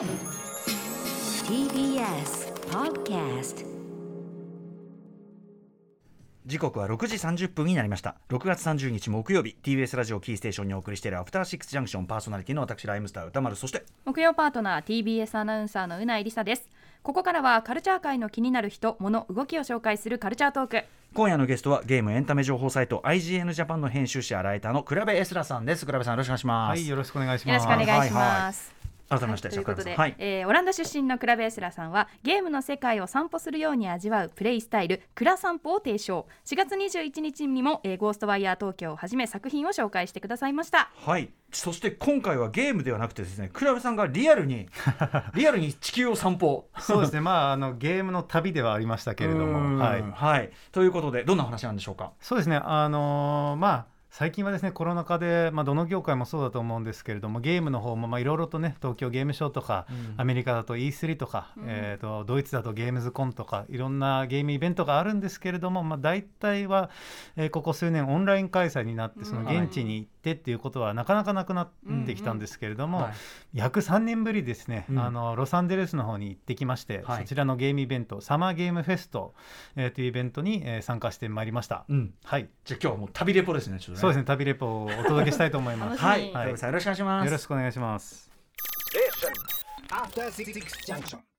TBS Podcast 時刻は6時30分になりました。6月30日木曜日 TBS ラジオキーステーションにお送りしているアフターシックスジャンクションパーソナリティの私ライムスター歌丸そして木曜パートナー TBS アナウンサーのうないりさです。ここからはカルチャー界の気になる人物動きを紹介するカルチャートーク。今夜のゲストはゲームエンタメ情報サイト IGN ジャパンの編集者ライターの倉部エスラさんです。倉部さんよろしくお願いします、はい、よろしくお願いしよろます。しくお願いします、改めまして、はいということで、はい。えーオランダ出身のクラベエスラさんはゲームの世界を散歩するように味わうプレイスタイルクラ散歩を提唱。4月21日にも、えーゴーストワイヤー東京をはじめ作品を紹介してくださいました。はい。そして今回はゲームではなくてですね倉部さんがリアルに リアルに地球を散歩。そうですね、まあ、あのゲームの旅ではありましたけれども、はい、はい、ということでどんな話なんでしょうか？そうですね、あのーまあ、最近はですねコロナ禍で、まあ、どの業界もそうだと思うんですけれどもゲームの方もまあいろいろとね東京ゲームショウとか、アメリカだと E3 とか、えー、とドイツだとゲームズコンとかいろんなゲームイベントがあるんですけれども、まあ、大体は、えーここ数年オンライン開催になってその現地に行ってっていうことはなかなかなくなってきたんですけれども、はい。約3年ぶりですね、うん。あのロサンゼルスの方に行ってきまして、はい。そちらのゲームイベントサマーゲームフェスト、えーというイベントに、えー参加してまいりました。うん。はい。じゃあ今日はもう旅レポですねね。そうですね、旅レポをお届けしたいと思います。はい、倉部さんよろしくお願いします。よろしくお願いします。Junction.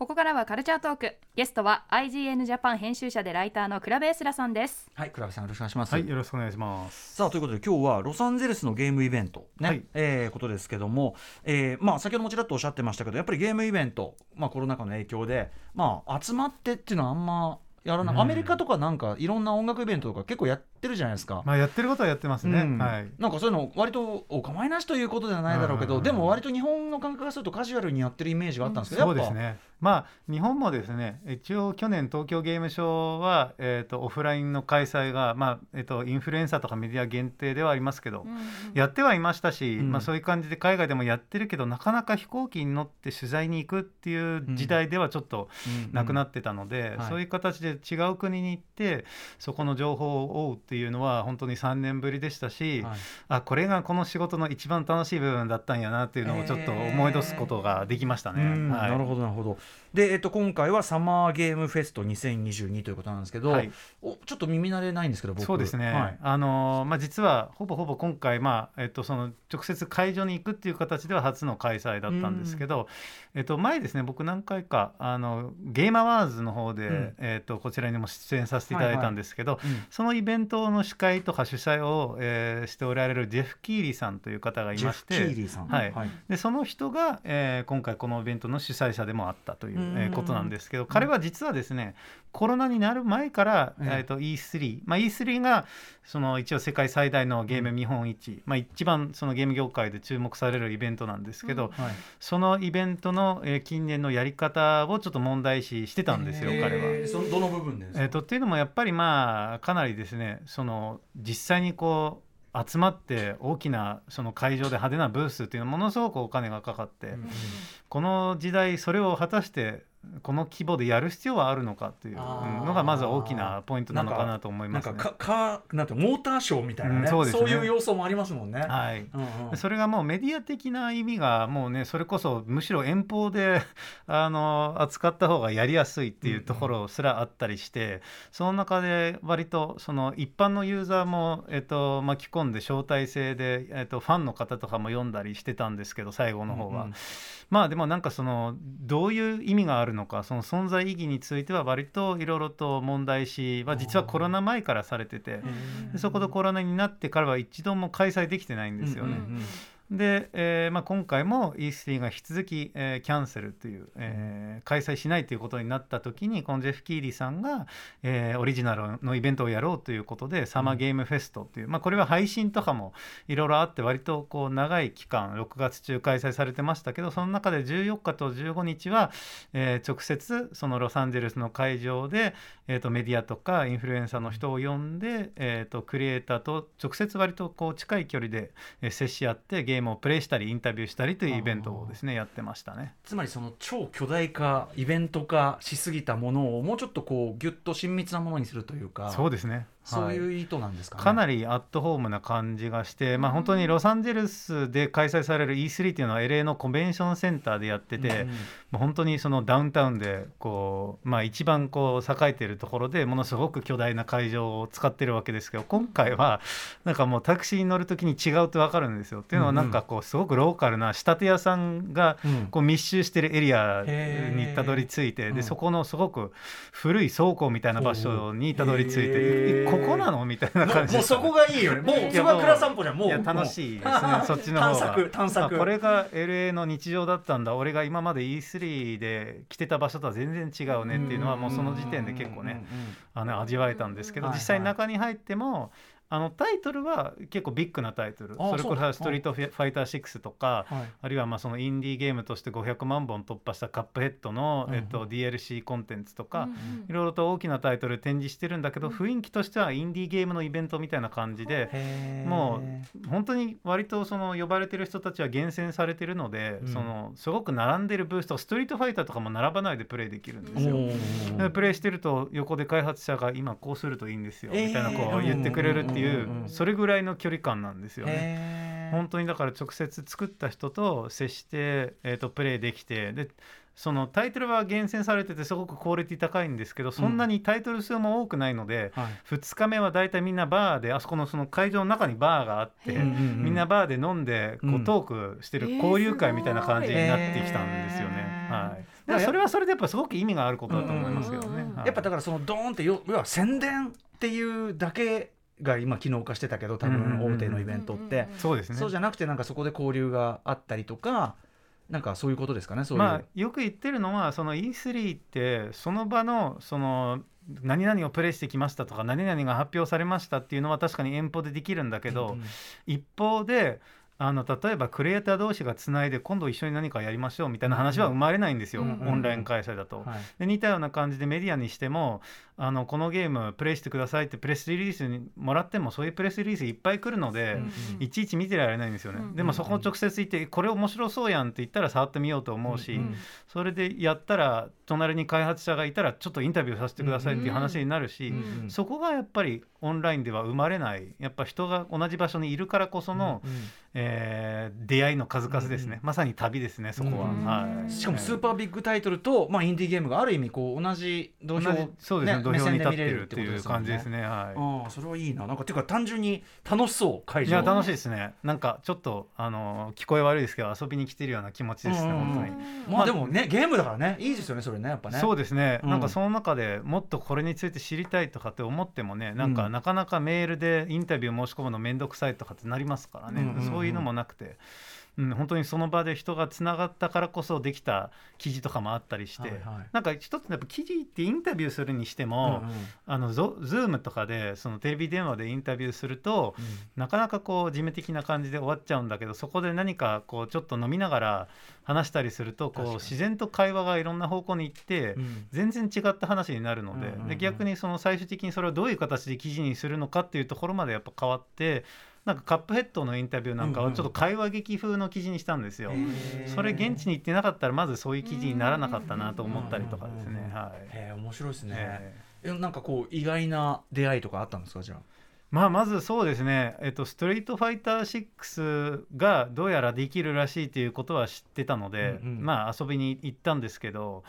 ここからはカルチャートーク。ゲストは IGN ジャパン編集者でライターのクラベエスラさんです。はい倉部さんよろしくお願いします。はい、よろしくお願いします。さあということで今日はロサンゼルスのゲームイベントね、はい。えーことですけども、えーまあ、先ほどもちらっとおっしゃってましたけどやっぱりゲームイベント、まあ、コロナ禍の影響で、まあ、集まってっていうのはあんまやらない、うんアメリカとかなんかいろんな音楽イベントとか結構やってるじゃないですか。まあ、やってることはやってますね。うんはい。なんかそういうの割とお構いなしということではないだろうけど、うんでも割と日本の感覚がするとカジュアルにやってるイメージがあったんですけど、やっぱそうですね。まあ、日本もですね、一応去年東京ゲームショウは、えっ、と、オフラインの開催が、まあ、えっ、と、インフルエンサーとかメディア限定ではありますけど。やってはいましたし、うんまあ、そういう感じで海外でもやってるけどなかなか飛行機に乗って取材に行くっていう時代ではちょっとなくなってたので、はいそういう形で違う国に行ってそこの情報を追うっていうのは本当に3年ぶりでしたし、はい。あこれがこの仕事の一番楽しい部分だったんやなっていうのをちょっと思い出すことができましたね。うんはい。なるほどなるほど。で、えっと、今回はサマーゲームフェスト2022ということなんですけど、はい。おちょっと耳慣れないんですけど僕。そうですね、はい。あのーまあ、実はほぼほぼ今回、まあえっと、その直接会場に行くっていう形では初の開催だったんですけど、えっと、前ですね僕何回かあのゲームアワーズの方で、うん。えっと、こちらにも出演させていただいたんですけど、うん。そのイベントの司会とか主催を、えーしておられるジェフ・キーリーさんという方がいましてはい。でその人が、えー今回このイベントの主催者でもあったという、えーことなんですけど彼は実はですねコロナになる前から、えええーと E3、まあ、E3 がその一応世界最大のゲーム見本市、まあ、一番そのゲーム業界で注目されるイベントなんですけど、はい、そのイベントの、えー近年のやり方をちょっと問題視してたんですよ、彼は。部分でえー、とっていうのもやっぱりまあかなりですねその実際にこう集まって大きなその会場で派手なブースっていうのはものすごくお金がかかって、うん。この時代それを果たしてこの規模でやる必要はあるのかっていうのがまず大きなポイントなのかなと思いますね。かかなんてモーターショーみたいなね,、うんそうですねいう要素もありますもんね。はいうんうんそれがもうメディア的な意味がもうねそれこそむしろ遠方で あの扱った方がやりやすいっていうところすらあったりして、その中で割とその一般のユーザーも、えっと、巻き込んで招待制で、えっと、ファンの方とかも読んだりしてたんですけど最後の方は。うんうんまあでもなんかそのどういう意味があるのかその存在意義については割といろいろと問題視は実はコロナ前からされててでそこでコロナになってからは一度も開催できてないんですよね。で、えーまあ、今回も E3 が引き続き、えーキャンセルという、えー開催しないということになった時にこのジェフ・キーリーさんが、えーオリジナルのイベントをやろうということでサマーゲームフェストという、まあ、これは配信とかもいろいろあって割とこう長い期間6月中開催されてましたけどその中で14日と15日は、えー直接そのロサンゼルスの会場で、えー、とメディアとかインフルエンサーの人を呼んで、えー、とクリエイターと直接割とこう近い距離で、えー接し合ってゲームをプレイしたりインタビューしたりというイベントをですねやってましたね。つまりその超巨大化イベント化しすぎたものをもうちょっとこうギュッと親密なものにするというか。そうですねそういう意図なんですかね。かなりアットホームな感じがして、まあ、本当にロサンゼルスで開催される E3 っていうのは LA のコンベンションセンターでやってて、うん本当にそのダウンタウンでこう、まあ、一番こう栄えているところでものすごく巨大な会場を使ってるわけですけど今回はなんかもうタクシーに乗る時に違うと分かるんですよ。っていうのはなんかこうすごくローカルな仕立て屋さんがうん。こう密集してるエリアにたどり着いてうん。でそこのすごく古い倉庫みたいな場所にたどり着いてここなの？みたいな感じもうそこがいいよね。もうそこが蔵散歩じゃん。もういや楽しいですね。そっちの方が。探索探索。あこれが LA の日常だったんだ。俺が今まで E3 で来てた場所とは全然違うねっていうのはもうその時点で結構ねあの味わえたんですけどはいはい。実際中に入ってもあのタイトルは結構ビッグなタイトル。あそれこそうそ「ストリートファイター6」とかはい。あるいはまあそのインディーゲームとして500万本突破したカップヘッドの、うんえっと、DLC コンテンツとか、うんいろいろと大きなタイトル展示してるんだけど、うん。雰囲気としてはインディーゲームのイベントみたいな感じで、も本当に割とその呼ばれてる人たちは厳選されてるので、うん。そのすごく並んでるブースとストリートファイターとかも並ばないでプレイできるんですよ。プレイしてると横で開発者が今こうするといいんですよ、えーみたいなこう言ってくれるっていうんうんうんううん。それぐらいの距離感なんですよね。本当にだから直接作った人と接して、えー、とプレイできてでそのタイトルは厳選されててすごくクオリティ高いんですけどそんなにタイトル数も多くないので、はい。2日目はだいたいみんなバーであそこのその会場の中にバーがあって、みんなバーで飲んでこうん。うトークしてるえー交流会みたいな感じになってきたんですよね。はい、だからそれはそれでやっぱすごく意味があることだと思いますけどうんうんうん。ねはいやっぱだからそのドーンってよ要は宣伝っていうだけが今機能化してたけど多分大手のイベントって、そうですね。そうじゃなくてなんかそこで交流があったりとかなんかそういうことですかねそういう、まあ、よく言ってるのはその E3 ってその場のその何々をプレイしてきましたとか何々が発表されましたっていうのは確かに遠方でできるんだけど、うん一方であの例えばクリエイター同士がつないで今度一緒に何かやりましょうみたいな話は生まれないんですよ、うん。オンライン開催だと。はい。で似たような感じでメディアにしてもあのこのゲームプレイしてくださいってプレスリリースにもらってもそういうプレスリリースいっぱい来るので、うんいちいち見てられないんですよね、うんでもそこを直接行ってこれ面白そうやんって言ったら触ってみようと思うし、うんそれでやったら隣に開発者がいたらちょっとインタビューさせてくださいっていう話になるし、うんうんそこがやっぱりオンラインでは生まれない。やっぱ人が同じ場所にいるからこその、うんえー出会いの数々ですね、うんまさに旅ですねそこは、うんはい、しかもスーパービッグタイトルと、まあ、インディーゲームがある意味こう同じ土俵同じそうですね土俵に立ってるっていう感じですねはい。それはいいな。なんかっていうか単純に楽しそう会場。いや楽しいですね。なんかちょっとあの聞こえ悪いですけど遊びに来てるような気持ちですね、本当に。まあでもねゲームだからねいいですよねそれねやっぱね。そうですね、うん。なんかその中でもっとこれについて知りたいとかって思ってもねなんかうんなかなかメールでインタビュー申し込むの面倒くさいとかってなりますからね、そういうのもなくて、うん、本当にその場で人がつながったからこそできた記事とかもあったりして、はいはい。なんか一つやっぱ記事ってインタビューするにしても、うんうん。あのゾ Zoom とかでそのテレビ電話でインタビューすると、なかなかこう事務的な感じで終わっちゃうんだけどそこで何かこうちょっと飲みながら話したりするとこう自然と会話がいろんな方向に行って、うん。全然違った話になるので,、うんうんうん。で逆にその最終的にそれをどういう形で記事にするのかっていうところまでやっぱ変わってなんかカップヘッドのインタビューなんかうんうん。はちょっと会話劇風の記事にしたんですよ。それ現地に行ってなかったらまずそういう記事にならなかったなと思ったりとかです。ね。はい。へえ面白いですね、ええ。えなんかこう意外な出会いとかあったんですかじゃあ？まあまずそうですね、えっと、ストリートファイター6がどうやらできるらしいということは知ってたので、うんうん。まあ遊びに行ったんですけど、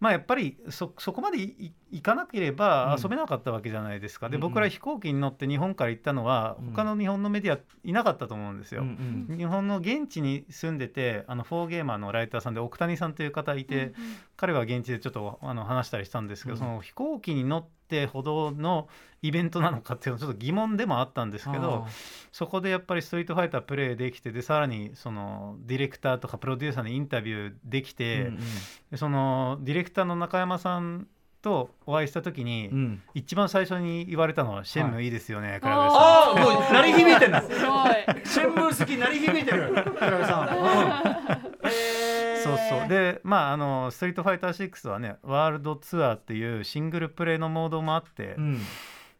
まあやっぱりそそこまでい行かなければうん。遊べなかったわけじゃないですか、でうんうん。僕ら飛行機に乗って日本から行ったのはうん。他の日本のメディアいなかったと思うんですよ。うんうん。日本の現地に住んでてあのフォーゲーマーのライターさんで奥谷さんという方いて、彼は現地でちょっとあの話したりしたんですけど、うん。その飛行機に乗ってほどのイベントなのかっていうのはちょっと疑問でもあったんですけどそこでやっぱりストリートファイタープレイできてでさらにそのディレクターとかプロデューサーにインタビューできあて、ーうん。でそのディレクターの中山さんとお会いした時に、うんうん一番最初に言われたのは「シェンムいいですよね、クラブさん」ああもう鳴り響いてんだ。すごい。シェンムー好き鳴り響いてる。倉部さん、う んそうそう。でまああの「ストリートファイター6」はねワールドツアーっていうシングルプレイのモードもあって、うん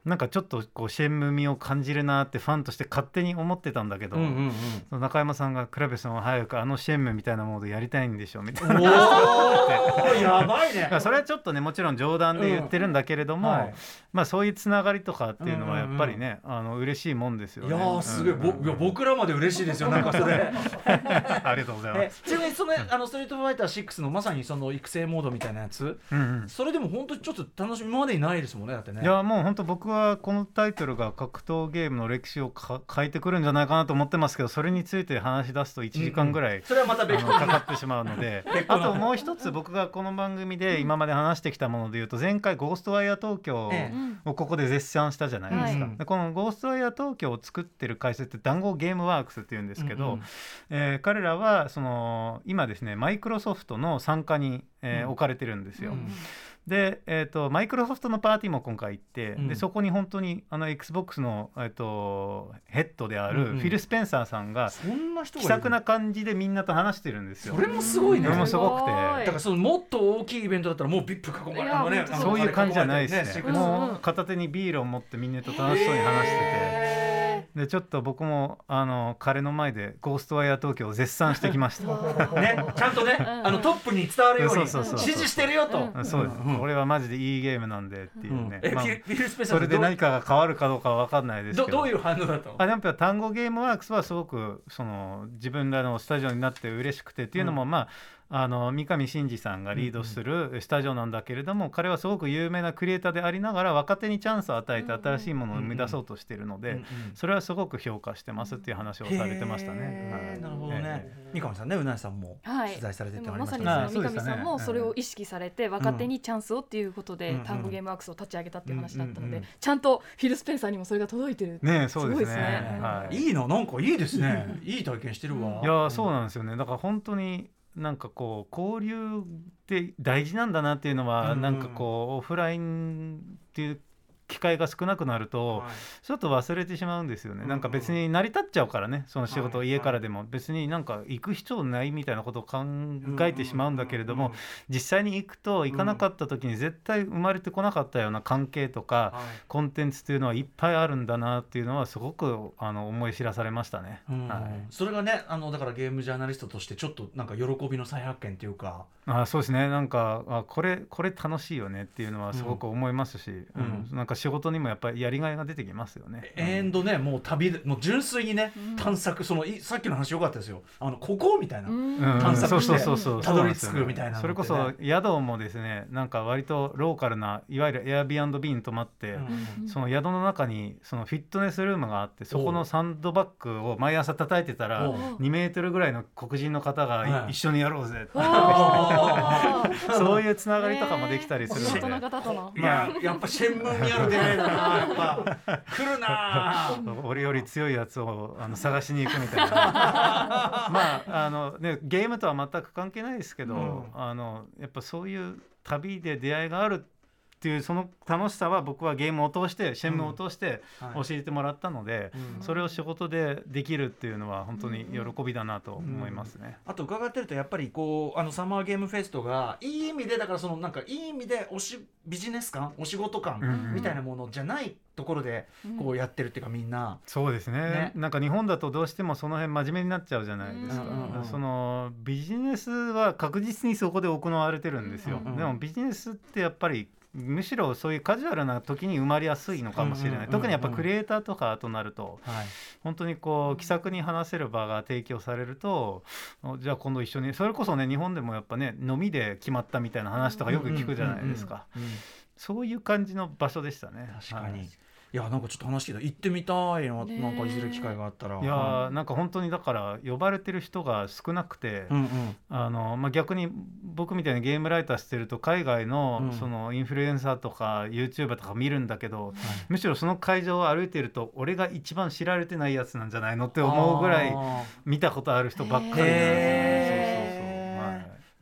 なんかちょっとこうシェンム味を感じるなってファンとして勝手に思ってたんだけど、うんうんうん。その中山さんが「クラベさんは早くあのシェンムみたいなモードやりたいんでしょ」みたいな。やばいね。それはちょっとねもちろん冗談で言ってるんだけれども、うんはい。まあそういうつながりとかっていうのはやっぱりね、あの嬉しいもんですよね。いやーすごい、ぼうんいや僕らまで嬉しいですよなんかそれ。ありがとうございまえす。ちなみにそのあのストリートファイター6のまさにその育成モードみたいなやつ。うんうん。それでも本当にちょっと楽しみ今までにないですもんねだってね。いやもう本当僕はこのタイトルが格闘ゲームの歴史をか変えてくるんじゃないかなと思ってますけどそれについて話し出すと1時間ぐらい、それはまたかかってしまうので あともう一つ僕がこの番組で今まで話してきたものでいうと前回「ゴーストワイヤー東京」をここで絶賛したじゃないですか、はいでこの「ゴーストワイヤー東京」を作ってる会社って談合ゲームワークスっていうんですけど、うんうんえー彼らはその今ですねマイクロソフトの参加に、えーうん。置かれてるんですよ。うんで、えー、とマイクロソフトのパーティーも今回行って、うん。でそこに本当にあの XBOX の、えー、とヘッドであるフィル・スペンサーさんがそんな人気さくな感じでみんなと話してるんですよ。そ。れもすごいね。それもすごくて。だからそのもっと大きいイベントだったらもうビップ囲まれねそういう感じじゃないですね。あれ囲まれてもう片手にビールを持ってみんなと楽しそうに話してて。でちょっと僕もあの彼の前で「ゴーストワイヤー東京」を絶賛してきました。ねちゃんとねん。あのトップに伝わるようにそうそうそうそう指示してるよと。うんそうです、うん。これはマジでいいゲームなんでっていうね、まあえフィルフィルスペースさんそれで何かが変わるかどうかは分かんないですけど。どどういう反応だったのあやっぱ単語ゲームワークスはすごくその自分らのスタジオになって嬉しくてっていうのも、まああの三上真司さんがリードするスタジオなんだけれども、彼はすごく有名なクリエイターでありながら若手にチャンスを与えて新しいものを生み出そうとしているので、うんうんそれはすごく評価してますっていう話をされてましたね。はいなるほどね。え三上さんねうなえさんもはい取材されててありもまさにましたねその三上さんもそれを意識されて若手にチャンスをっていうことでうん単語ゲームワークスを立ち上げたっていう話だったのでうんうんうんちゃんとフィル・スペンサーにもそれが届いてるねえそうですね。すごいですね。はい。いいななんかいいですね。いい体験してるわ。いやーそうなんですよね。だから本当になんかこう交流って大事なんだなっていうのは、うんなんかこうオフラインっていう機会が少なくなると、はい。ちょっと忘れてしまうんですよね、うんなんか別に成り立っちゃうからねその仕事、はい家からでも。別になんか行く必要ないみたいなことを考えてしまうんだけれども、実際に行くと行かなかった時に絶対生まれてこなかったような関係とか、はい。コンテンツっていうのはいっぱいあるんだなっていうのはすごくあの思い知らされましたね。それがねあのだからゲームジャーナリストとしてちょっとなんか喜びの再発見っていうか。あそうですね。なんかあこれこれ楽しいよねっていうのはすごく思いますし、うん。なんか仕事にもやっぱりやりがいが出てきますよね。エンドねもう旅でもう純粋にねうん。探索そのいさっきの話良かったですよ。あのここみたいな。探索してたどり着くみたいなそれこそ宿もですねなんか割とローカルないわゆる Airbnb に泊まって、うん。その宿の中にそのフィットネスルームがあってそこのサンドバッグを毎朝叩いてたらおう。2メートルぐらいの黒人の方がい、はい一緒にやろうぜって。そういうつながりとかもできたりするので、地元の方との。いややっぱ新聞見ある出会いだなやっぱ来るな俺より強いやつをあの探しに行くみたいな。まああのねゲームとは全く関係ないですけど、うん。あのやっぱそういう旅で出会いがあるっていうその楽しさは僕はゲームを通してシェンムを通してはい。教えてもらったので、うん。それを仕事でできるっていうのは本当に喜びだなと思いますね。あと伺ってるとやっぱりこうあのサマーゲームフェストがいい意味でだからそのなんかいい意味でおしビジネス感お仕事感みたいなものじゃないところでこうやってるっていうかみんな、そうですね。ね。なんか日本だとどうしてもその辺真面目になっちゃうじゃないですか、うんそのビジネスは確実にそこで行われてるんですよ、うんうん。でもビジネスってやっぱりむしろそういうカジュアルな時に生まれやすいのかもしれない、特にやっぱクリエイターとかとなるとはい。本当にこう気さくに話せる場が提供されるとじゃあ今度一緒にそれこそね日本でもやっぱね飲みで決まったみたいな話とかよく聞くじゃないですか、そういう感じの場所でしたね。確かに、はいい、やなんかちょっと話聞いた。行ってみたいな,、ねなんかいずれ機会があったら。いやーなんか本当にだから呼ばれてる人が少なくて、うんうん。あのまあ、逆に僕みたいなゲームライターしてると海外のうん。そのインフルエンサーとか YouTuber とか見るんだけど、むしろその会場を歩いてると俺が一番知られてないやつなんじゃないのって思うぐらいあ見たことある人ばっかりなんですよ。へ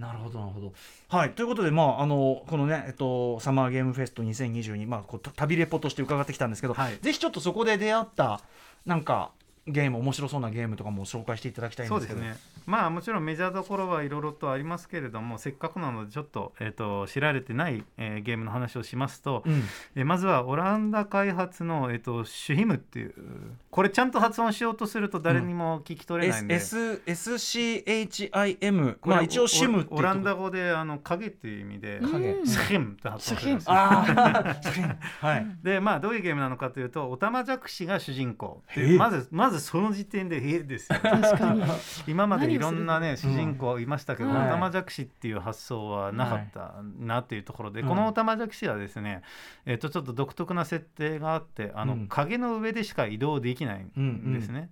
なるほどなるほど。はい。ということでまああのこのねえっとサマーゲームフェスト2022まあこうた旅レポとして伺ってきたんですけど、はい。ぜひちょっとそこで出会ったなんかゲーム面白そうなゲームとかも紹介していただきたいんですけど。そうですね。まあもちろんメジャーどころはいろいろとありますけれどもせっかくなのでちょっと,、えー、と知られてない、えーゲームの話をしますと、うん。えーまずはオランダ開発の、えー、とシュヒムっていうこれちゃんと発音しようとすると誰にも聞き取れないんで、S SCHIM これまあ一応シムっていう。とオオランダ語であの影っていう意味で影。シュヒムって発音す。るんですよはい。でまあどういうゲームなのかというとオタマジャクシが主人公まずまずその時点で「えですよ。確かに。今までいろんなね主人公いましたけど、うん。オタマジャクシっていう発想はなかったなっていうところで、うん。このオタマジャクシはですね、えっとちょっと独特な設定があってあの、うん。影の上でしか移動できないんですね。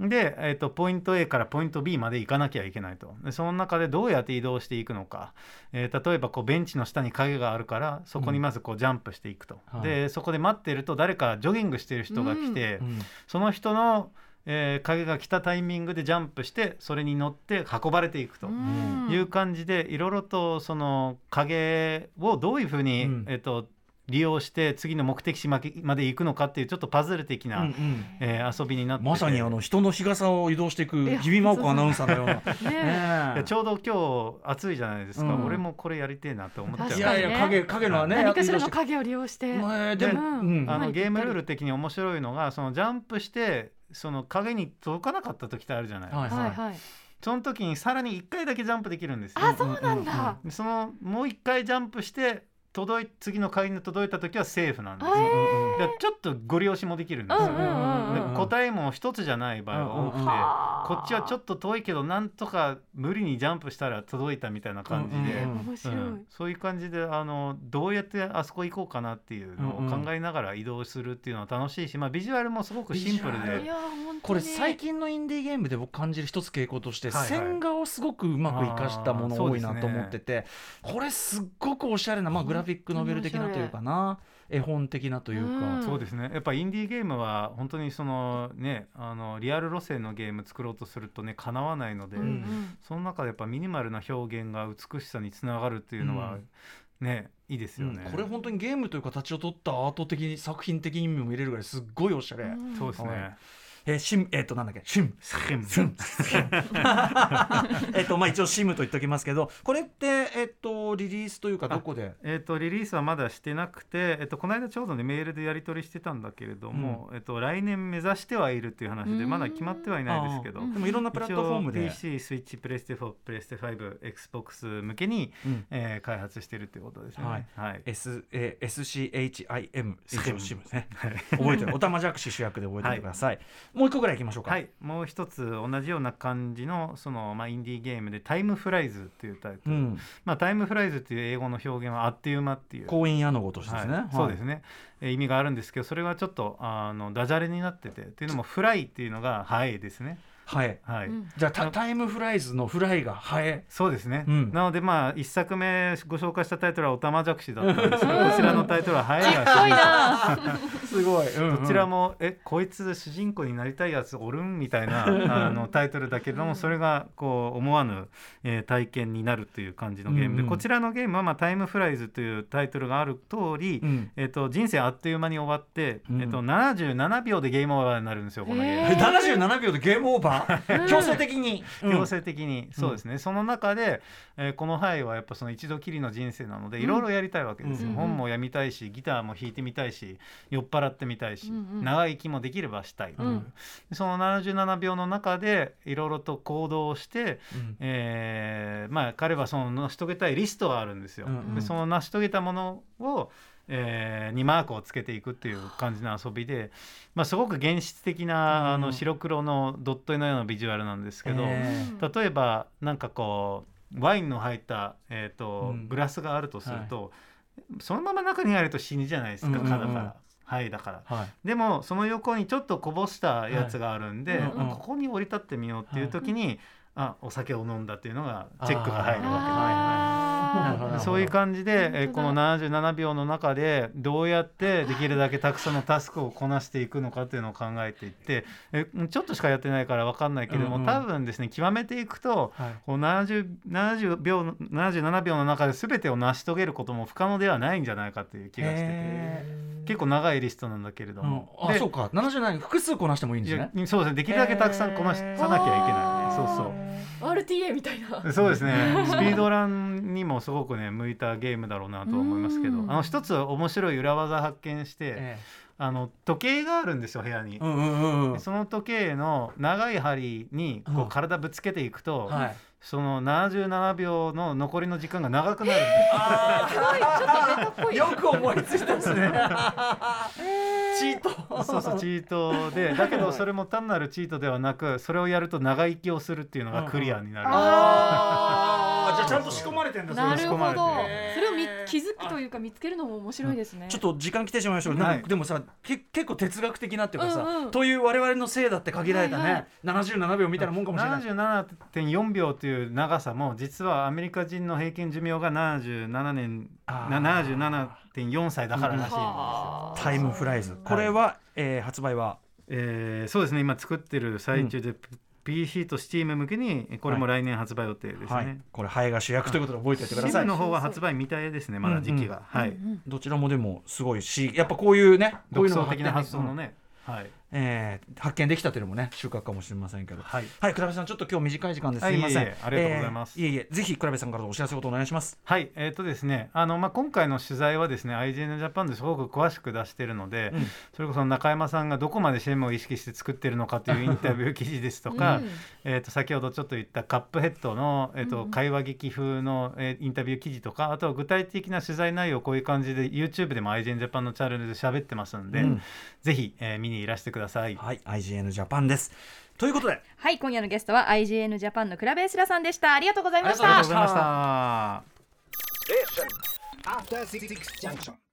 で、えっとポイント A からポイント B まで行かなきゃいけないと。でその中でどうやって移動していくのか、えー例えばこうベンチの下に影があるからそこにまずこうジャンプしていくと、はい。でそこで待ってると誰かジョギングしてる人が来て、うん。その人の、えー影が来たタイミングでジャンプしてそれに乗って運ばれていくとうん。いう感じでいろいろとその影をどういうふうに、うん。えっと利用して次の目的地までまで行くのかっていうちょっとパズル的な、うんうん。えー遊びになって。てまさにあの人の日傘を移動していく日比真央子アナウンサーのような。ねちょうど今日暑いじゃないですか、うん。俺もこれやりてえなって思っちゃう確かにね。いやいや影影のはね何かしらの影を利用して。まあでも、うん。あのゲームルール的に面白いのがそのジャンプしてその影に届かなかった時ってあるじゃない、はいはい。はいその時にさらに1回だけジャンプできるんですよ。あそうなんだ。でそのもう一回ジャンプして届い次の回に届いた時はセーフなんです。えでちょっとご利用しもできるんですよ。うんうんうんうん。で答えも一つじゃない場合が多くて、うんうん。うんこっちはちょっと遠いけどなんとか無理にジャンプしたら届いたみたいな感じで、うんうん面白い、うん。そういう感じであのどうやってあそこ行こうかなっていうのを考えながら移動するっていうのは楽しいし、まあ、ビジュアルもすごくシンプルで。これ最近のインディーゲームで僕感じる一つ傾向として、はいはい。線画をすごくうまく生かしたもの多いなと思ってて、これすっごくおしゃれな、まあ、グラフィックノベル的なというかな絵本的なというか、うん。そうですね。やっぱインディーゲームは本当にそのねあのリアル路線のゲーム作ろうとするとねかなわないので、うんうん。その中でやっぱミニマルな表現が美しさにつながるっていうのは、ねいいですよね、うん。これ本当にゲームという形を取ったアート的に作品的にも見れるぐらいすっごいおしゃれ、うんそうですね、はいえーシムえっ、となんだっけシム。スキム。シム。えっとまあ一応シムと言っておきますけどこれってえっ、とリリースというかどこで？えー、とリリースはまだしてなくて、えっとこの間ちょうどねメールでやり取りしてたんだけれども、えっと来年目指してはいるっていう話でうん。まだ決まってはいないですけどでもいろんなプラットフォームで。PC、スイッチ、プレステ4、プレステ5、Xbox 向けに、うん。えー開発してるっていうことですね。はい。はい。S、えー、SCHIM シム。シムね。覚えてる。おたまじゃくし主役で覚えてください、もう一個ぐらいいきましょうか。はい、もう一つ同じような感じのその、まあ、インディーゲームで「タイムフライズ」っていうタイトル、うん、まあ、タイムフライズっていう英語の表現はあっという間っていう。婚姻矢のごとしてですね、はい。そうですね、えー意味があるんですけどそれがちょっとあのダジャレになってて。っていうのもフライっていうのが「はい」ですね。はいはい。うん。じゃあタタイムフライズのフライがハエ。そうですね、うん。なのでまあ一作目ご紹介したタイトルは「おたまじゃくし」だったんですがこちらのタイトルは「はい」がかっこいいな。すごい、どちらもえこいつ主人公になりたいやつおるんみたいな あのタイトルだけれどもそれがこう思わぬ、えー体験になるという感じのゲームで、うんうん。こちらのゲームは、まあ「タイムフライズ」というタイトルがある通り、うん。えっと人生あっという間に終わって、うん。えっと77秒でゲームオーバーになるんですよこのゲーム。へー77秒でゲームオーバー？強制的に、うん。強制的に、そうですね、その中で、えーこの範囲はやっぱその一度きりの人生なのでいろいろやりたいわけですよ、うん本も読みたいしギターも弾いてみたいし酔っ払ってみたいし、長生きもできればしたいその77秒の中でいろいろと行動をして、うん。えーまあ彼はその成し遂げたいリストがあるんですよ、でその成し遂げたものをえーにマークをつけていくっていう感じの遊びで、まあ、すごく現実的な、あうん。の白黒のドット絵のようなビジュアルなんですけど、え例えばなんかこうワインの入った、えーとうん。グラスがあるとすると、そのまま中に入ると死にじゃないですか、うんうんうん。蚊だから。はいだから。はい。でもその横にちょっとこぼしたやつがあるんで、ここに降り立ってみようっていう時に、あお酒を飲んだっていうのがチェックが入るわけあーなるほどそういう感じで、この77秒の中でどうやってできるだけたくさんのタスクをこなしていくのかっていうのを考えていって、えーちょっとしかやってないから分かんないけれども、うんうん。多分ですね極めていくと、はい。こう 70, 70秒の77秒の中で全てを成し遂げることも不可能ではないんじゃないかという気がしてて。へ結構長いリストなんだけれどうん。も、あでそうか。77複数こなしてもいいんですいやねそうですね。できるだけたくさんこなしさなきゃいけない。ねそうそう。RTA みたいな。そうですね。スピードランにもすごくね向いたゲームだろうなと思いますけどうん。あの一つ面白い裏技発見して、えあの時計があるんですよ部屋に。え、うんうんうんうん。その時計の長い針にこうん。う体ぶつけていくと、はい。その77秒の残りの時間が長くなるんです。あすごい。ちょっとメタっぽい。よく思いついたですね チート。そうそうチートでだけどそれも単なるチートではなくそれをやると長生きをするっていうのがクリアになる、あー。じゃあちゃんと仕込まれてんだなるほど。それをみ気づくというか見つけるのも面白いですね。ちょっと時間来てしまいました。けど、でもさけ結構哲学的なっていうかさ、うんうん。という我々のせいだって限られたね、はいはい。77秒みたいなもんかもしれない。77.4秒という長さも実はアメリカ人の平均寿命が77年あなー77.4歳だかららしいんですタイムフライズ。これは、えー発売は？えーそうですね。今作ってる最中で、PC と Steam 向けにこれも来年発売予定ですね。はい、これハエが主役ということで覚えておいてくださ Steam い。の方は発売未定ですねまだ時期が、はい、うんどちらもでもすごいしやっぱこういうねこうい独うのが創的な発想のうんね、はいえー発見できたというのもね収穫かもしれませんけど。はい。はい倉部さんちょっと今日短い時間です。はいません、いえいえありがとうございます。えーいえいえぜひ倉部さんからお知らせことお願いします。はい、えーとですね、あのまあ今回の取材はですね、IGN ジャパンですごく詳しく出しているので、うん。それこそ中山さんがどこまでシェムを意識して作ってるのかというインタビュー記事ですとか、うん。えーと先ほどちょっと言ったカップヘッドのえっ、と、うん。うん会話劇風の、えーインタビュー記事とか、あとは具体的な取材内容こういう感じで YouTube でも IGN ジャパンのチャンネルで喋ってますんで、うん。ぜひ、えー見にいらしてください。はい IGN ジャパンです。ということで。はい今夜のゲストは IGN ジャパンのクラベースラさんでした。ありがとうございましありがとうございたました。ありがとうございました。